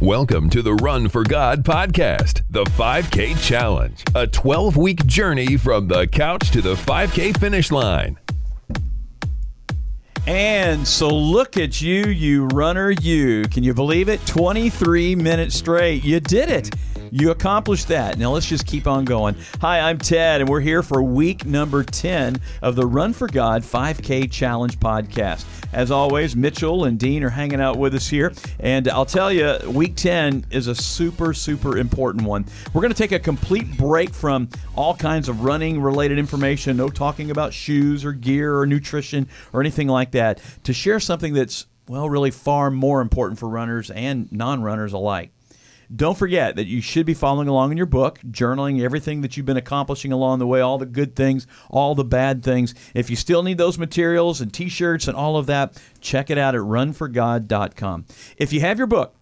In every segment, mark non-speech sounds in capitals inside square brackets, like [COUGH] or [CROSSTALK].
Welcome to the Run for God podcast, the 5K Challenge, a 12 week journey from the couch to the 5K finish line. And so look at you, you runner, you. Can you believe it? 23 minutes straight. You did it. You accomplished that. Now let's just keep on going. Hi, I'm Ted, and we're here for week number 10 of the Run for God 5K Challenge podcast. As always, Mitchell and Dean are hanging out with us here. And I'll tell you, week 10 is a super, super important one. We're going to take a complete break from all kinds of running related information, no talking about shoes or gear or nutrition or anything like that, to share something that's, well, really far more important for runners and non runners alike. Don't forget that you should be following along in your book, journaling everything that you've been accomplishing along the way, all the good things, all the bad things. If you still need those materials and t shirts and all of that, check it out at runforgod.com. If you have your book,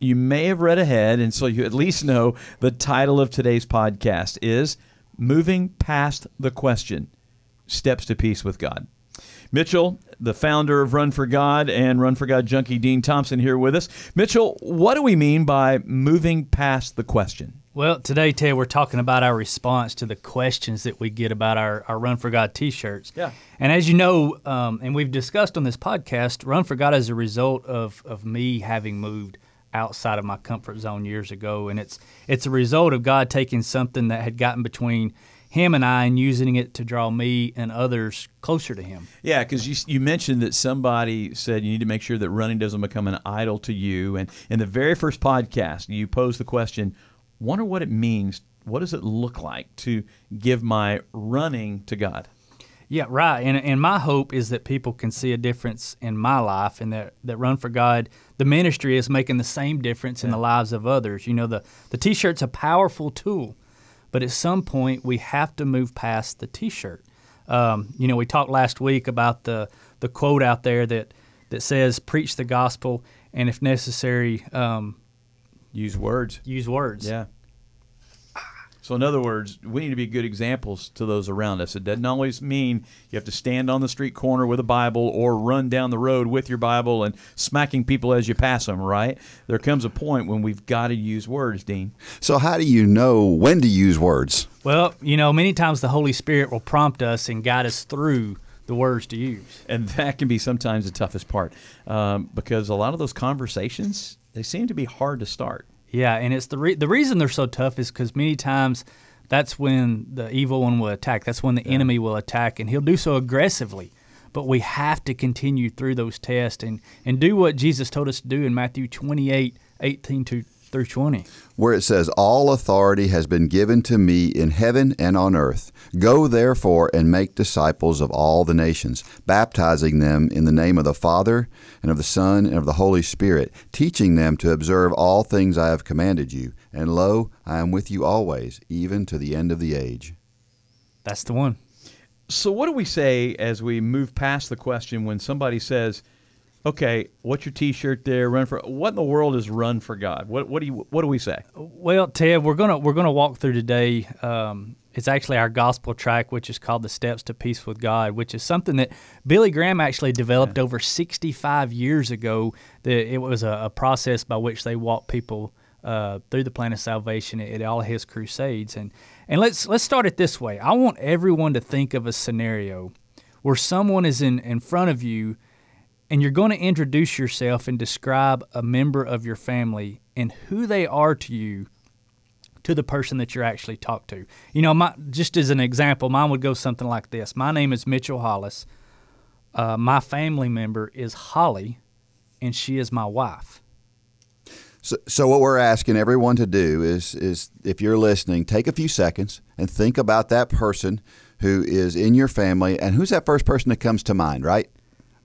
you may have read ahead, and so you at least know the title of today's podcast is Moving Past the Question Steps to Peace with God. Mitchell, the founder of Run for God and Run for God junkie Dean Thompson here with us. Mitchell, what do we mean by moving past the question? Well, today, Ted, we're talking about our response to the questions that we get about our, our Run for God t shirts. Yeah. And as you know, um, and we've discussed on this podcast, Run for God is a result of, of me having moved outside of my comfort zone years ago. And it's, it's a result of God taking something that had gotten between him and I and using it to draw me and others closer to him. Yeah, because you, you mentioned that somebody said you need to make sure that running doesn't become an idol to you. And in the very first podcast, you posed the question wonder what it means. What does it look like to give my running to God? Yeah, right. And, and my hope is that people can see a difference in my life and that, that Run for God, the ministry is making the same difference in the lives of others. You know, the, the t shirt's a powerful tool but at some point, we have to move past the T-shirt. Um, you know, we talked last week about the the quote out there that that says, "Preach the gospel, and if necessary, um, use words." Use words. Yeah. So, in other words, we need to be good examples to those around us. It doesn't always mean you have to stand on the street corner with a Bible or run down the road with your Bible and smacking people as you pass them, right? There comes a point when we've got to use words, Dean. So, how do you know when to use words? Well, you know, many times the Holy Spirit will prompt us and guide us through the words to use. And that can be sometimes the toughest part um, because a lot of those conversations, they seem to be hard to start. Yeah, and it's the re- the reason they're so tough is because many times that's when the evil one will attack. That's when the yeah. enemy will attack, and he'll do so aggressively. But we have to continue through those tests and, and do what Jesus told us to do in Matthew 28, 18 to through 20. Where it says, All authority has been given to me in heaven and on earth. Go therefore and make disciples of all the nations, baptizing them in the name of the Father, and of the Son, and of the Holy Spirit, teaching them to observe all things I have commanded you. And lo, I am with you always, even to the end of the age. That's the one. So, what do we say as we move past the question when somebody says, okay, what's your T-shirt there? Run for what in the world is Run for God? What what do you what do we say? Well, Ted, we're gonna we're gonna walk through today. Um, it's actually our gospel track, which is called the Steps to Peace with God, which is something that Billy Graham actually developed yeah. over 65 years ago. That it was a, a, process by which they walked people uh, through the plan of salvation at, at all his crusades. And and let's let's start it this way. I want everyone to think of a scenario where someone is in in front of you and you're going to introduce yourself and describe a member of your family and who they are to you to the person that you're actually talk to. You know, my, just as an example, mine would go something like this. My name is Mitchell Hollis. Uh, my family member is Holly, and she is my wife. So, so what we're asking everyone to do is, is if you're listening, take a few seconds and think about that person who is in your family, and who's that first person that comes to mind, right?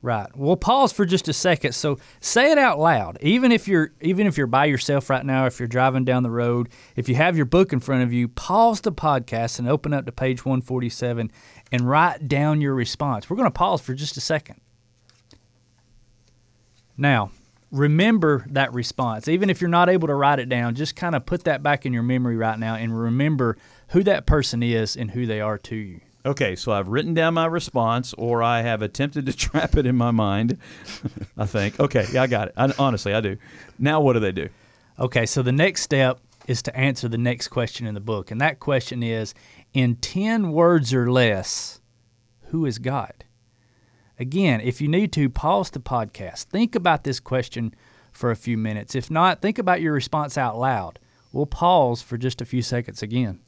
Right. We'll pause for just a second. So say it out loud. Even if you're even if you're by yourself right now, if you're driving down the road, if you have your book in front of you, pause the podcast and open up to page 147 and write down your response. We're going to pause for just a second. Now, remember that response. Even if you're not able to write it down, just kind of put that back in your memory right now and remember who that person is and who they are to you. Okay, so I've written down my response, or I have attempted to [LAUGHS] trap it in my mind. I think. Okay, yeah, I got it. I, honestly, I do. Now, what do they do? Okay, so the next step is to answer the next question in the book. And that question is in 10 words or less, who is God? Again, if you need to, pause the podcast. Think about this question for a few minutes. If not, think about your response out loud. We'll pause for just a few seconds again.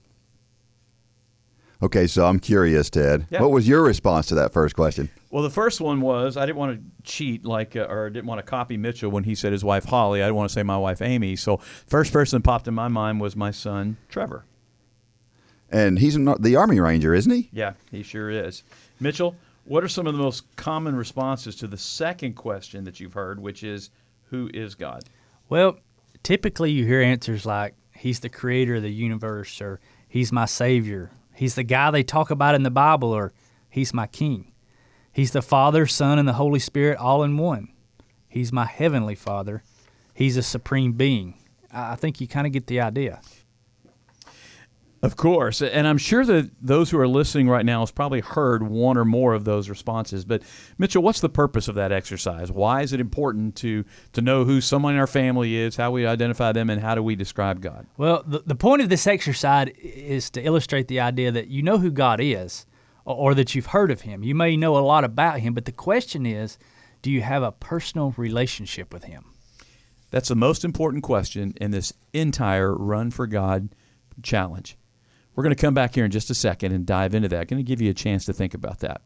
Okay, so I'm curious, Ted. Yeah. What was your response to that first question? Well, the first one was I didn't want to cheat like uh, or didn't want to copy Mitchell when he said his wife Holly. I didn't want to say my wife Amy. So first person that popped in my mind was my son Trevor. And he's not the Army Ranger, isn't he? Yeah, he sure is. Mitchell, what are some of the most common responses to the second question that you've heard, which is who is God? Well, typically you hear answers like, He's the creator of the universe, or He's my Savior. He's the guy they talk about in the Bible, or He's my King. He's the Father, Son, and the Holy Spirit all in one. He's my Heavenly Father. He's a supreme being. I think you kind of get the idea. Of course, and I'm sure that those who are listening right now has probably heard one or more of those responses. But Mitchell, what's the purpose of that exercise? Why is it important to to know who someone in our family is, how we identify them, and how do we describe God? Well, the, the point of this exercise is to illustrate the idea that you know who God is or, or that you've heard of him. You may know a lot about him, but the question is do you have a personal relationship with him? That's the most important question in this entire Run for God challenge. We're going to come back here in just a second and dive into that. Going to give you a chance to think about that.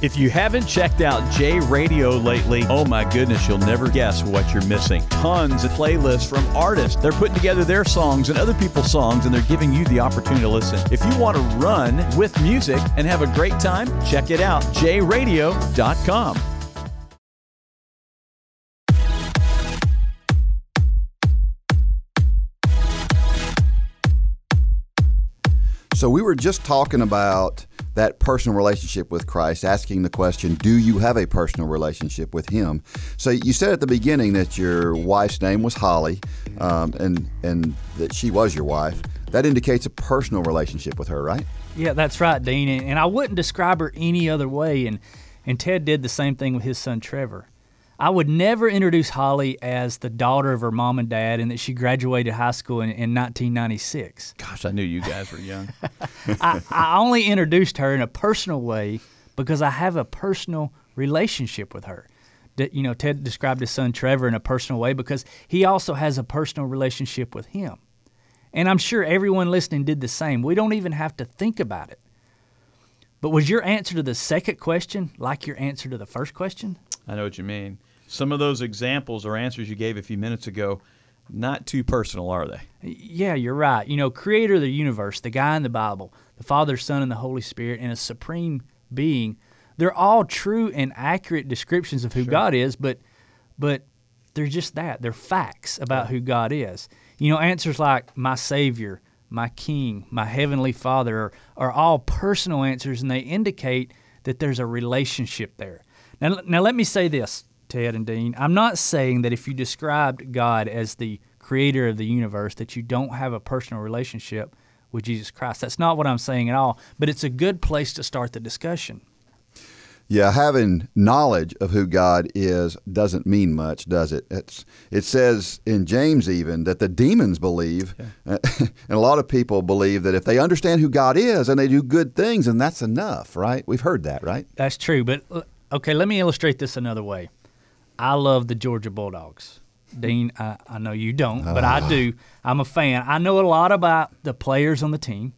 If you haven't checked out J Radio lately, oh my goodness, you'll never guess what you're missing. Tons of playlists from artists. They're putting together their songs and other people's songs, and they're giving you the opportunity to listen. If you want to run with music and have a great time, check it out, jradio.com. So we were just talking about that personal relationship with Christ, asking the question, do you have a personal relationship with Him? So you said at the beginning that your wife's name was Holly, um, and and that she was your wife. That indicates a personal relationship with her, right? Yeah, that's right, Dean. And, I wouldn't describe her any other way. And, and Ted did the same thing with his son Trevor. I would never introduce Holly as the daughter of her mom and dad and that she graduated high school in, in 1996. Gosh, I knew you guys were young. [LAUGHS] I, I only introduced her in a personal way because I have a personal relationship with her. D- You know, Ted described his son Trevor in a personal way because he also has a personal relationship with him. And I'm sure everyone listening did the same. We don't even have to think about it. But was your answer to the second question like your answer to the first question? I know what you mean. Some of those examples or answers you gave a few minutes ago, not too personal, are they? Yeah, you're right. You know, creator of the universe, the guy in the Bible, the Father, Son, and the Holy Spirit, and a supreme being, they're all true and accurate descriptions of who God is, but but they're just that. They're facts about who God is. You know, answers like my Savior, my King, my Heavenly Father are, are all personal answers, and they indicate that there's a relationship there. Now, now let me say this, Ted and Dean. I'm not saying that if you described God as the creator of the universe, that you don't have a personal relationship with Jesus Christ. That's not what I'm saying at all, but it's a good place to start the discussion. Yeah, having knowledge of who God is doesn't mean much, does it? It's, it says in James even that the demons believe, [LAUGHS] and a lot of people believe that if they understand who God is and they do good things, and that's enough, right? We've heard that, right? That's true, but uh, okay, let me illustrate this another way. I love the Georgia Bulldogs. Dean, I, I know you don't, but I do. I'm a fan. I know a lot about the players on the team.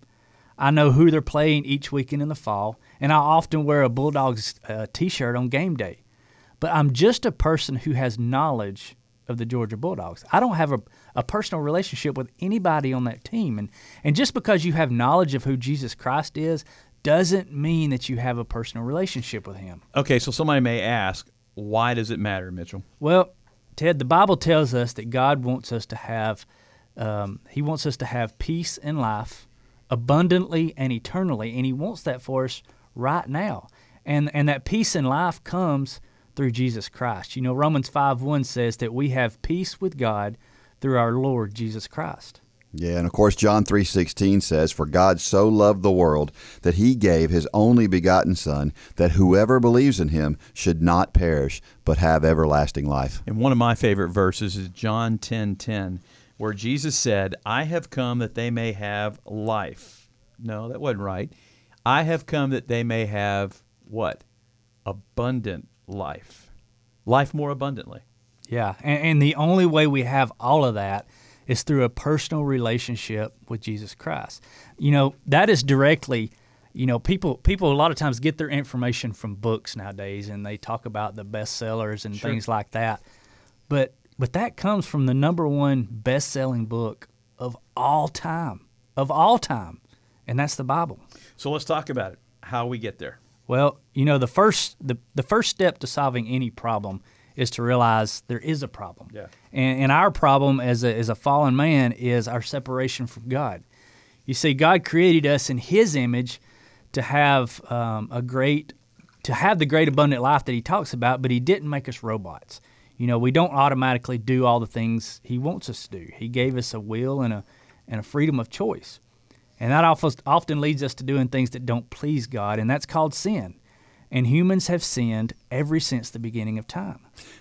I know who they're playing each weekend in the fall, and I often wear a Bulldogs uh, T-shirt on game day. But I'm just a person who has knowledge of the Georgia Bulldogs. I don't have a, a personal relationship with anybody on that team, and and just because you have knowledge of who Jesus Christ is doesn't mean that you have a personal relationship with Him. Okay, so somebody may ask, why does it matter, Mitchell? Well, Ted, the Bible tells us that God wants us to have, um, He wants us to have peace in life, abundantly and eternally, and He wants that for us right now. And and that peace in life comes through Jesus Christ. You know, Romans five one says that we have peace with God through our Lord Jesus Christ. Yeah, and of course John 3:16 says, "For God so loved the world that he gave his only begotten son, that whoever believes in him should not perish, but have everlasting life." And one of my favorite verses is John 10:10, where Jesus said, "I have come that they may have life." No, that wasn't right. I have come that they may have what? Abundant life. Life more abundantly. Yeah, and, and the only way we have all of that is through a personal relationship with Jesus Christ. You know, that is directly you know people people a lot of times get their information from books nowadays and they talk about the bestsellers and Sure. things like that but but that comes from the number one best-selling book of all time of all time and that's the bible So let's talk about it. How we get there. well you know the first the, the first step to solving any problem is to realize there is a problem Yeah. and, and our problem as a, as a fallen man is our separation from God. You see, God created us in His image to have um, a great, to have the great abundant life that He talks about, but He didn't make us robots. You know, we don't automatically do all the things He wants us to do. He gave us a will and a and a freedom of choice, and that often often leads us to doing things that don't please God, and that's called sin. And humans have sinned ever since the beginning of time.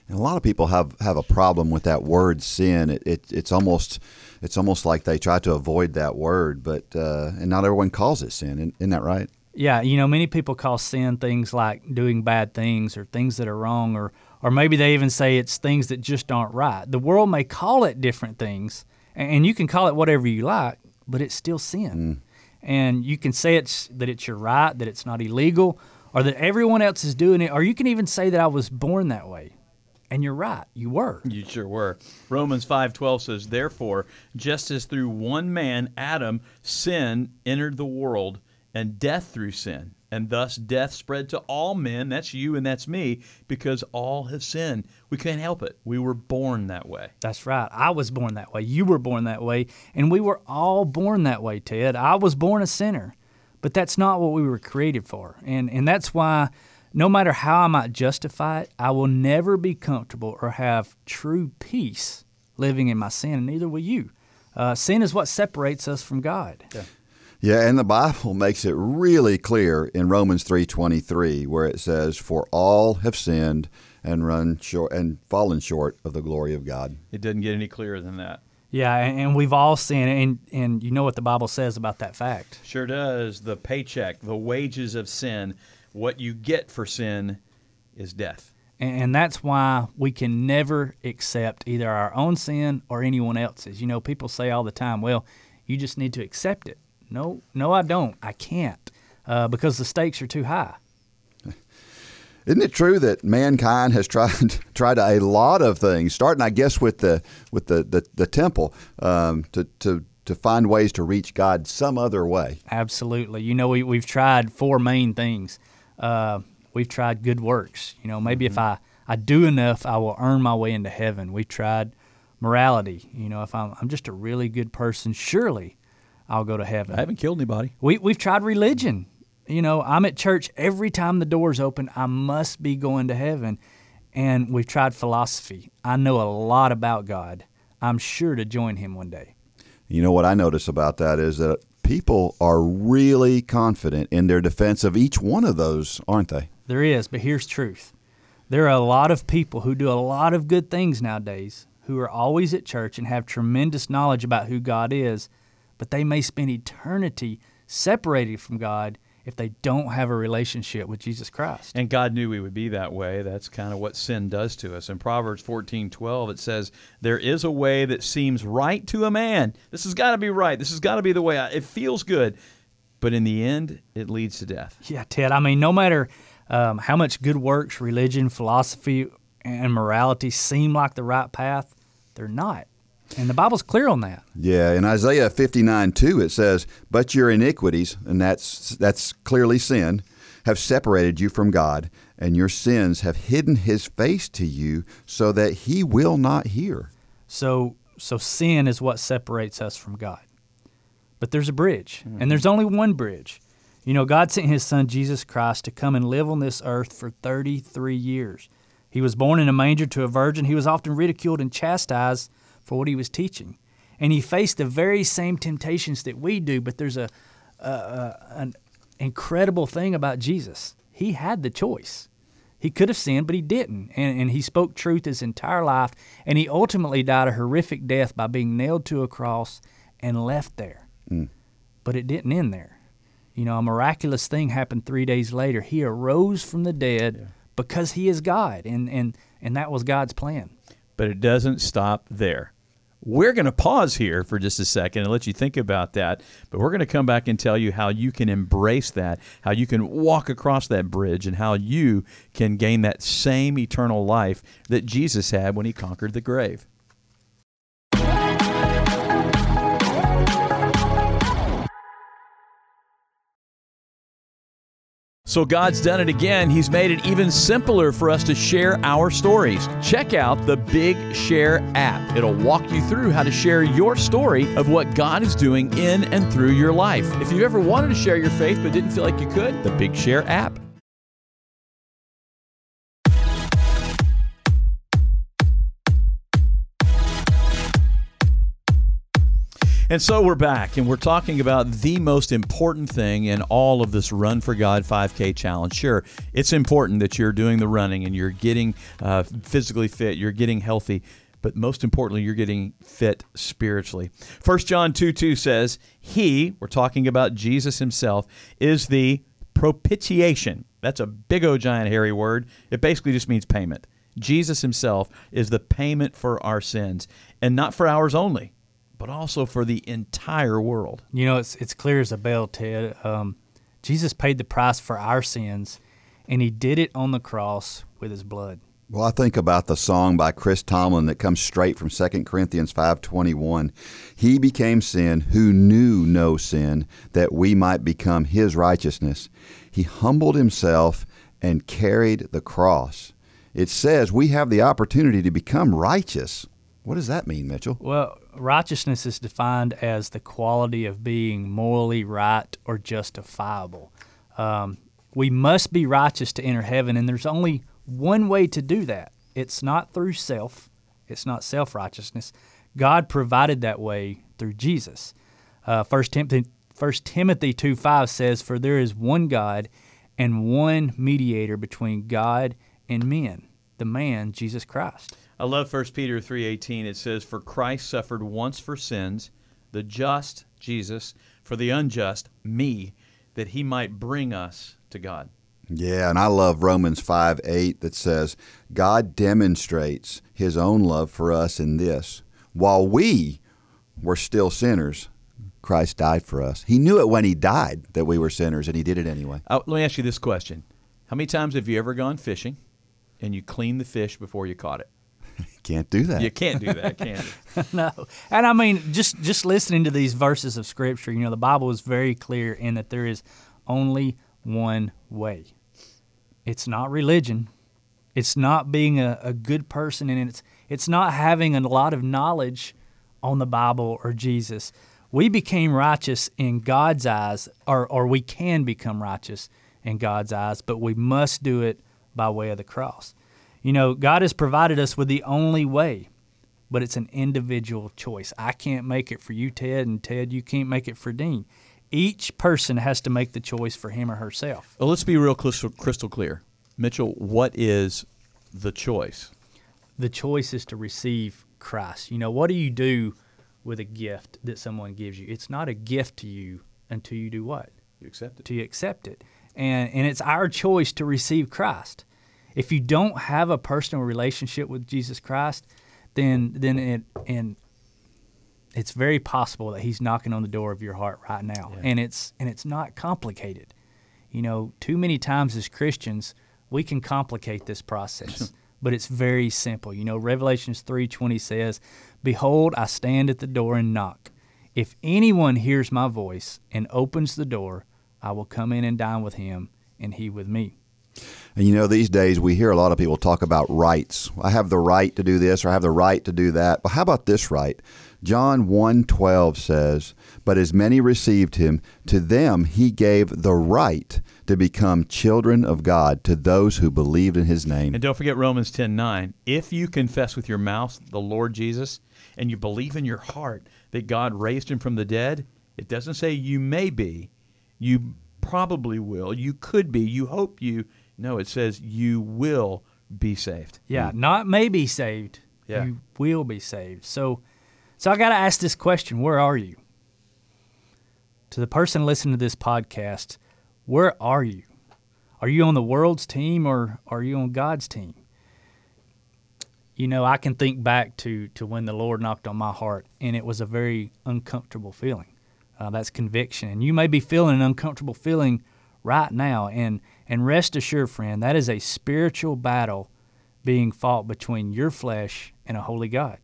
And a lot of people have, have a problem with that word sin. It, it it's almost it's almost like they try to avoid that word, but uh, and not everyone calls it sin. Isn't, that right? Yeah, you know, many people call sin things like doing bad things or things that are wrong, or or maybe they even say it's things that just aren't right. The world may call it different things, and and you can call it whatever you like, but it's still sin. And you can say it's that it's your right, that it's not illegal, or that everyone else is doing it, or you can even say that I was born that way. And you're right, you were. You sure were. Romans 5:12 says, "Therefore, just as through one man Adam sin entered the world, and death through sin, and thus death spread to all men, that's you and that's me, because all have sinned. We can't help it. We were born that way." That's right. I was born that way. You were born that way. And we were all born that way, Ted. I was born a sinner, but that's not what we were created for. And, and that's why, no matter how I might justify it, I will never be comfortable or have true peace living in my sin, and neither will you. Uh, sin is what separates us from God. Yeah, and the Bible makes it really clear in Romans 3:23 where it says for all have sinned and run short and fallen short of the glory of God. It doesn't get any clearer than that. Yeah, and, we've all sinned, and, and you know what the Bible says about that fact. Sure does. The paycheck, the wages of sin, what you get for sin is death. And, and that's why we can never accept either our own sin or anyone else's. You know, people say all the time, well, you just need to accept it. No, no, I don't. I can't uh, because the stakes are too high. Isn't it true that mankind has tried [LAUGHS] tried a lot of things, starting I guess with the with the the, the temple, um, to to to find ways to reach God some other way. Absolutely. You know, we, we've tried four main things. Uh, we've tried good works. You know, maybe if I, I do enough, I will earn my way into heaven. We've tried morality. You know, if I'm, I'm just a really good person, surely I'll go to heaven. I haven't killed anybody. We we've tried religion. You know, I'm at church every time the doors open. I must be going to heaven. And we've tried philosophy. I know a lot about God. I'm sure to join him one day. You know what I notice about that is that people are really confident in their defense of each one of those, aren't they? There is, but here's truth. There are a lot of people who do a lot of good things nowadays who are always at church and have tremendous knowledge about who God is, but they may spend eternity separated from God if they don't have a relationship with Jesus Christ. And God knew we would be that way. That's kind of what sin does to us. In Proverbs 14:12 it says, "There is a way that seems right to a man. This has got to be right. This has got to be the way. I, it feels good, but in the end, it leads to death." Yeah, Ted. I mean, no matter um, how much good works, religion, philosophy, and morality seem like the right path, they're not. And the Bible's clear on that. Yeah, in Isaiah 59 2, it says, But your iniquities, and that's, that's clearly sin, have separated you from God, and your sins have hidden his face to you so that he will not hear. So, so sin is what separates us from God. But there's a bridge, and mm-hmm. there's only one bridge. You know, God sent His Son Jesus Christ to come and live on this earth for 33 years. He was born in a manger to a virgin. He was often ridiculed and chastised for what he was teaching. and he faced the very same temptations that we do. But there's a, a, a an incredible thing about Jesus. He had the choice. He could have sinned, but he didn't. And, and he spoke truth his entire life. And he ultimately died a horrific death by being nailed to a cross and left there. Mm. But it didn't end there. You know, a miraculous thing happened three days later. He arose from the dead yeah. because he is God. And, and, and that was God's plan. But it doesn't stop there. We're going to pause here for just a second and let you think about that. But we're going to come back and tell you how you can embrace that, how you can walk across that bridge, and how you can gain that same eternal life that Jesus had when he conquered the grave. So God's done it again. He's made it even simpler for us to share our stories. Check out the Big Share app. It'll walk you through how to share your story of what God is doing in and through your life. If you ever wanted to share your faith but didn't feel like you could, the Big Share app. And so we're back, and we're talking about the most important thing in all of this Run for God 5K challenge. Sure, it's important that you're doing the running and you're getting uh, physically fit, you're getting healthy, but most importantly, you're getting fit spiritually. 1 John 2 2 says, He, we're talking about Jesus Himself, is the propitiation. That's a big O giant hairy word. It basically just means payment. Jesus Himself is the payment for our sins, and not for ours only but also for the entire world. You know, it's it's clear as a bell, Ted. Um, Jesus paid the price for our sins, and He did it on the cross with His blood. Well, I think about the song by Chris Tomlin that comes straight from 2 Corinthians 5:21. He became sin who knew no sin that we might become his righteousness. He humbled himself and carried the cross. It says we have the opportunity to become righteous. What does that mean, Mitchell? Well, righteousness is defined as the quality of being morally right or justifiable. Um, we must be righteous to enter heaven, and there's only one way to do that. It's not through self, it's not self righteousness. God provided that way through Jesus. Uh, 1 Timothy, 1 Timothy 2 5 says, For there is one God and one mediator between God and men, the man, Jesus Christ. I love 1 Peter 3:18. It says, "For Christ suffered once for sins, the just Jesus, for the unjust me, that he might bring us to God." Yeah, and I love Romans 5 8 that says, God demonstrates his own love for us in this. While we were still sinners, Christ died for us. He knew it when he died that we were sinners, and he did it anyway. Uh, let me ask you this question How many times have you ever gone fishing and you cleaned the fish before you caught it? [LAUGHS] can't do that. You can't do that, can you? [LAUGHS] no. And I mean, just just listening to these verses of scripture, you know, the Bible is very clear in that there is only one way. It's not religion. It's not being a, a good person, and it's it's not having a lot of knowledge on the Bible or Jesus. We became righteous in God's eyes, or or we can become righteous in God's eyes, but we must do it by way of the cross. You know, God has provided us with the only way, but it's an individual choice. I can't make it for you, Ted, and Ted, you can't make it for Dean. Each person has to make the choice for him or herself. Well, let's be real crystal, crystal clear. Mitchell, what is the choice? The choice is to receive Christ. You know, what do you do with a gift that someone gives you? It's not a gift to you until you do what? You accept it. To accept it. And and it's our choice to receive Christ if you don't have a personal relationship with Jesus Christ, then then it and it's very possible that he's knocking on the door of your heart right now. Yeah. And it's and it's not complicated. You know, too many times as Christians, we can complicate this process. but it's very simple. You know, Revelations 3:20 says, "Behold, I stand at the door and knock. If anyone hears my voice and opens the door, I will come in and dine with him and he with me." And you know, these days we hear a lot of people talk about rights. I have the right to do this or I have the right to do that. But how about this right? John 1:12 says, "But as many received him, to them he gave the right to become children of God, to those who believed in his name." And don't forget Romans 10:9. If you confess with your mouth the Lord Jesus and you believe in your heart that God raised him from the dead, it doesn't say you may be, you probably will, you could be, you hope you. No, it says you will be saved. Yeah, not maybe saved. Yeah. You will be saved. So so I got to ask this question, where are you? To the person listening to this podcast, where are you? Are you on the world's team or are you on God's team? You know, I can think back to, to when the Lord knocked on my heart, and it was a very uncomfortable feeling. Uh, that's conviction. And you may be feeling an uncomfortable feeling right now. And, and rest assured, friend, that is a spiritual battle being fought between your flesh and a holy God.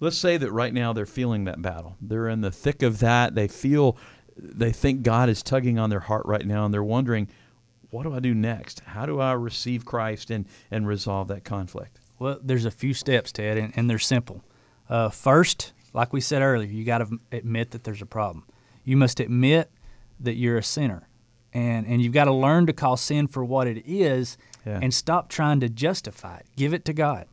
Let's say that right now they're feeling that battle. They're in the thick of that. They feel, they think God is tugging on their heart right now, and they're wondering, what do I do next? How do I receive Christ and, and resolve that conflict? Well, there's a few steps, Ted, and, and they're simple. Uh, first, like we said earlier, you got to admit that there's a problem. You must admit that you're a sinner, and and you've got to learn to call sin for what it is, Yeah. and stop trying to justify it. Give it to God.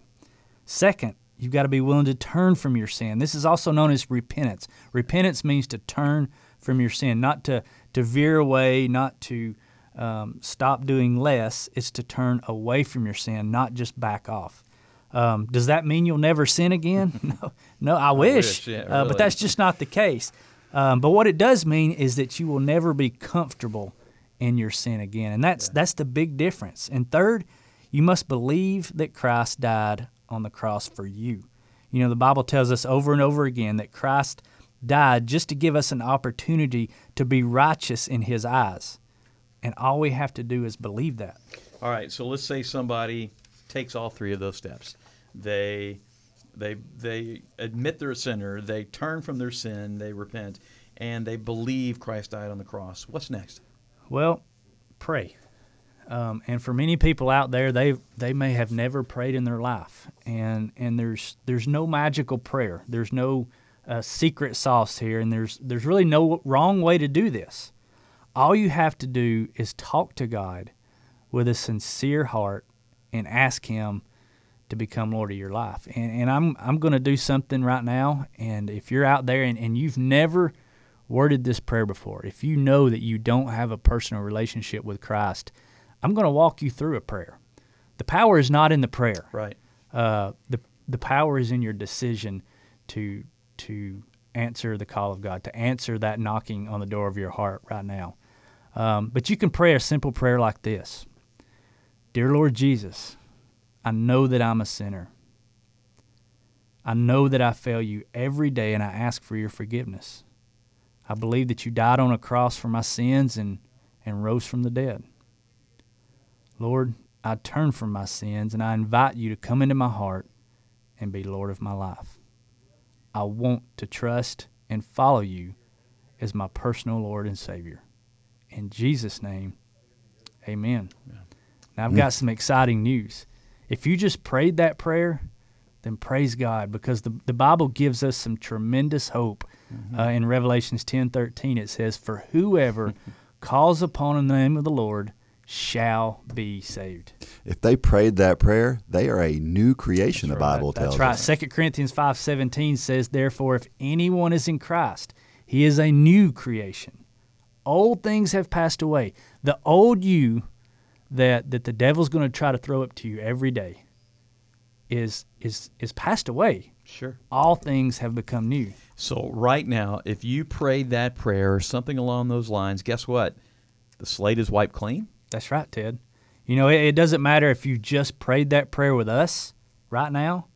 Second, you've got to be willing to turn from your sin. This is also known as repentance. Repentance means to turn from your sin, not to to veer away, not to um, stop doing less. It's to turn away from your sin, not just back off. Um, does that mean you'll never sin again? [LAUGHS] no, no. I wish, wish, yeah, uh, but that's just not the case. Um, but what it does mean is that you will never be comfortable in your sin again, and that's that's the big difference. And third, you must believe that Christ died on the cross for you. You know, the Bible tells us over and over again that Christ died just to give us an opportunity to be righteous in His eyes, and all we have to do is believe that. All right, so let's say somebody takes all three of those steps. They they they admit they're a sinner, they turn from their sin, they repent, and they believe Christ died on the cross. What's next? Well, pray. Um, and for many people out there, they they may have never prayed in their life, and and there's there's no magical prayer. There's no uh, secret sauce here, and there's there's really no wrong way to do this. All you have to do is talk to God with a sincere heart and ask Him to become Lord of your life. And, and I'm I'm going to do something right now. And if you're out there and, and you've never worded this prayer before, if you know that you don't have a personal relationship with Christ, I'm going to walk you through a prayer. The power is not in the prayer. Right. Uh, the the power is in your decision to to answer the call of God, to answer that knocking on the door of your heart right now. Um, but you can pray a simple prayer like this Dear Lord Jesus, I know that I'm a sinner. I know that I fail you every day, and I ask for your forgiveness. I believe that you died on a cross for my sins and, and rose from the dead. Lord, I turn from my sins and I invite you to come into my heart and be Lord of my life. I want to trust and follow you as my personal Lord and Savior. In Jesus' name, amen. Now, I've got some exciting news. If you just prayed that prayer, then praise God because the, the Bible gives us some tremendous hope. Uh, in Revelations ten thirteen, it says, For whoever [LAUGHS] calls upon the name of the Lord shall be saved. If they prayed that prayer, they are a new creation, the Bible tells That's right. us. Second Corinthians five seventeen says, Therefore, if anyone is in Christ, he is a new creation. Old things have passed away. The old you that that the devil's going to try to throw up to you every day is is is passed away. Sure. All things have become new. So right now, if you prayed that prayer or something along those lines, guess what? The slate is wiped clean. That's right, Ted. You know, it, it doesn't matter if you just prayed that prayer with us right now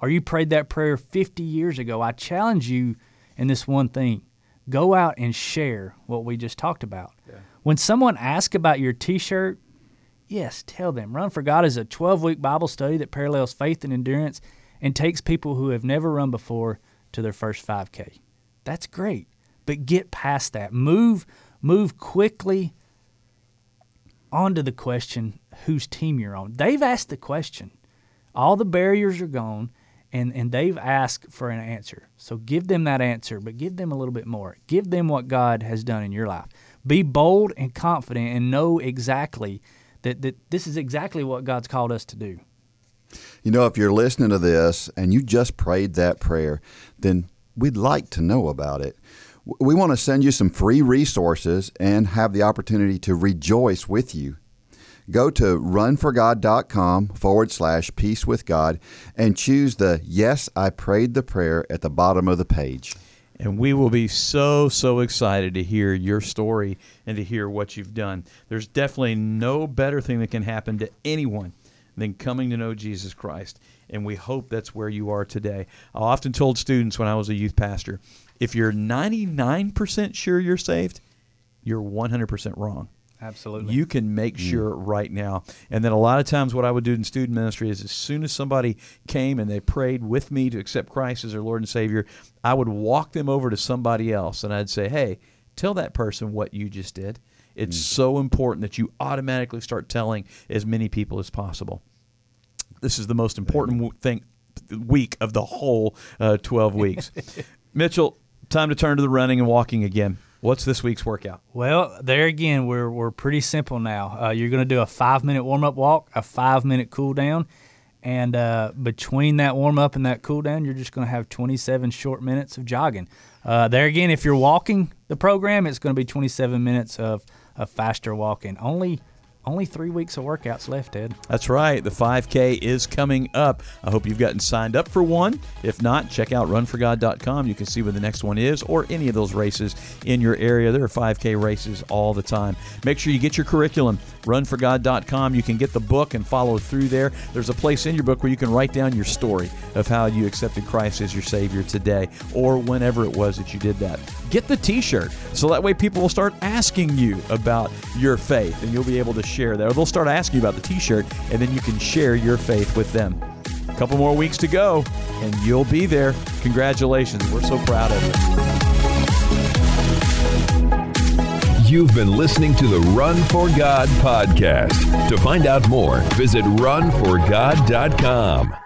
or you prayed that prayer 50 years ago. I challenge you in this one thing go out and share what we just talked about. When someone asks about your t shirt, yes, tell them. Run for God is a 12 week Bible study that parallels faith and endurance and takes people who have never run before to their first 5K. That's great. But get past that. Move move quickly onto the question whose team you're on. They've asked the question. All the barriers are gone, and, and they've asked for an answer. So give them that answer, but give them a little bit more. Give them what God has done in your life. Be bold and confident and know exactly that, that this is exactly what God's called us to do. You know, if you're listening to this and you just prayed that prayer, then we'd like to know about it. We want to send you some free resources and have the opportunity to rejoice with you. Go to runforgod.com forward slash peace with God and choose the Yes, I prayed the prayer at the bottom of the page. And we will be so, so excited to hear your story and to hear what you've done. There's definitely no better thing that can happen to anyone than coming to know Jesus Christ. And we hope that's where you are today. I often told students when I was a youth pastor if you're 99% sure you're saved, you're 100% wrong. Absolutely. You can make sure right now. And then a lot of times, what I would do in student ministry is as soon as somebody came and they prayed with me to accept Christ as their Lord and Savior, I would walk them over to somebody else and I'd say, hey, tell that person what you just did. It's so important that you automatically start telling as many people as possible. This is the most important thing week of the whole uh, 12 weeks. [LAUGHS] Mitchell, time to turn to the running and walking again. What's this week's workout? Well, there again, we're, we're pretty simple now. Uh, you're going to do a five minute warm up walk, a five minute cool down, and uh, between that warm up and that cool down, you're just going to have 27 short minutes of jogging. Uh, there again, if you're walking the program, it's going to be 27 minutes of, of faster walking. Only only three weeks of workouts left, Ted. That's right. The 5K is coming up. I hope you've gotten signed up for one. If not, check out runforgod.com. You can see when the next one is or any of those races in your area. There are 5K races all the time. Make sure you get your curriculum. Runforgod.com. You can get the book and follow through there. There's a place in your book where you can write down your story of how you accepted Christ as your Savior today or whenever it was that you did that. Get the t shirt so that way people will start asking you about your faith and you'll be able to share that. Or they'll start asking you about the t shirt and then you can share your faith with them. A couple more weeks to go and you'll be there. Congratulations. We're so proud of you. You've been listening to the Run for God podcast. To find out more, visit runforgod.com.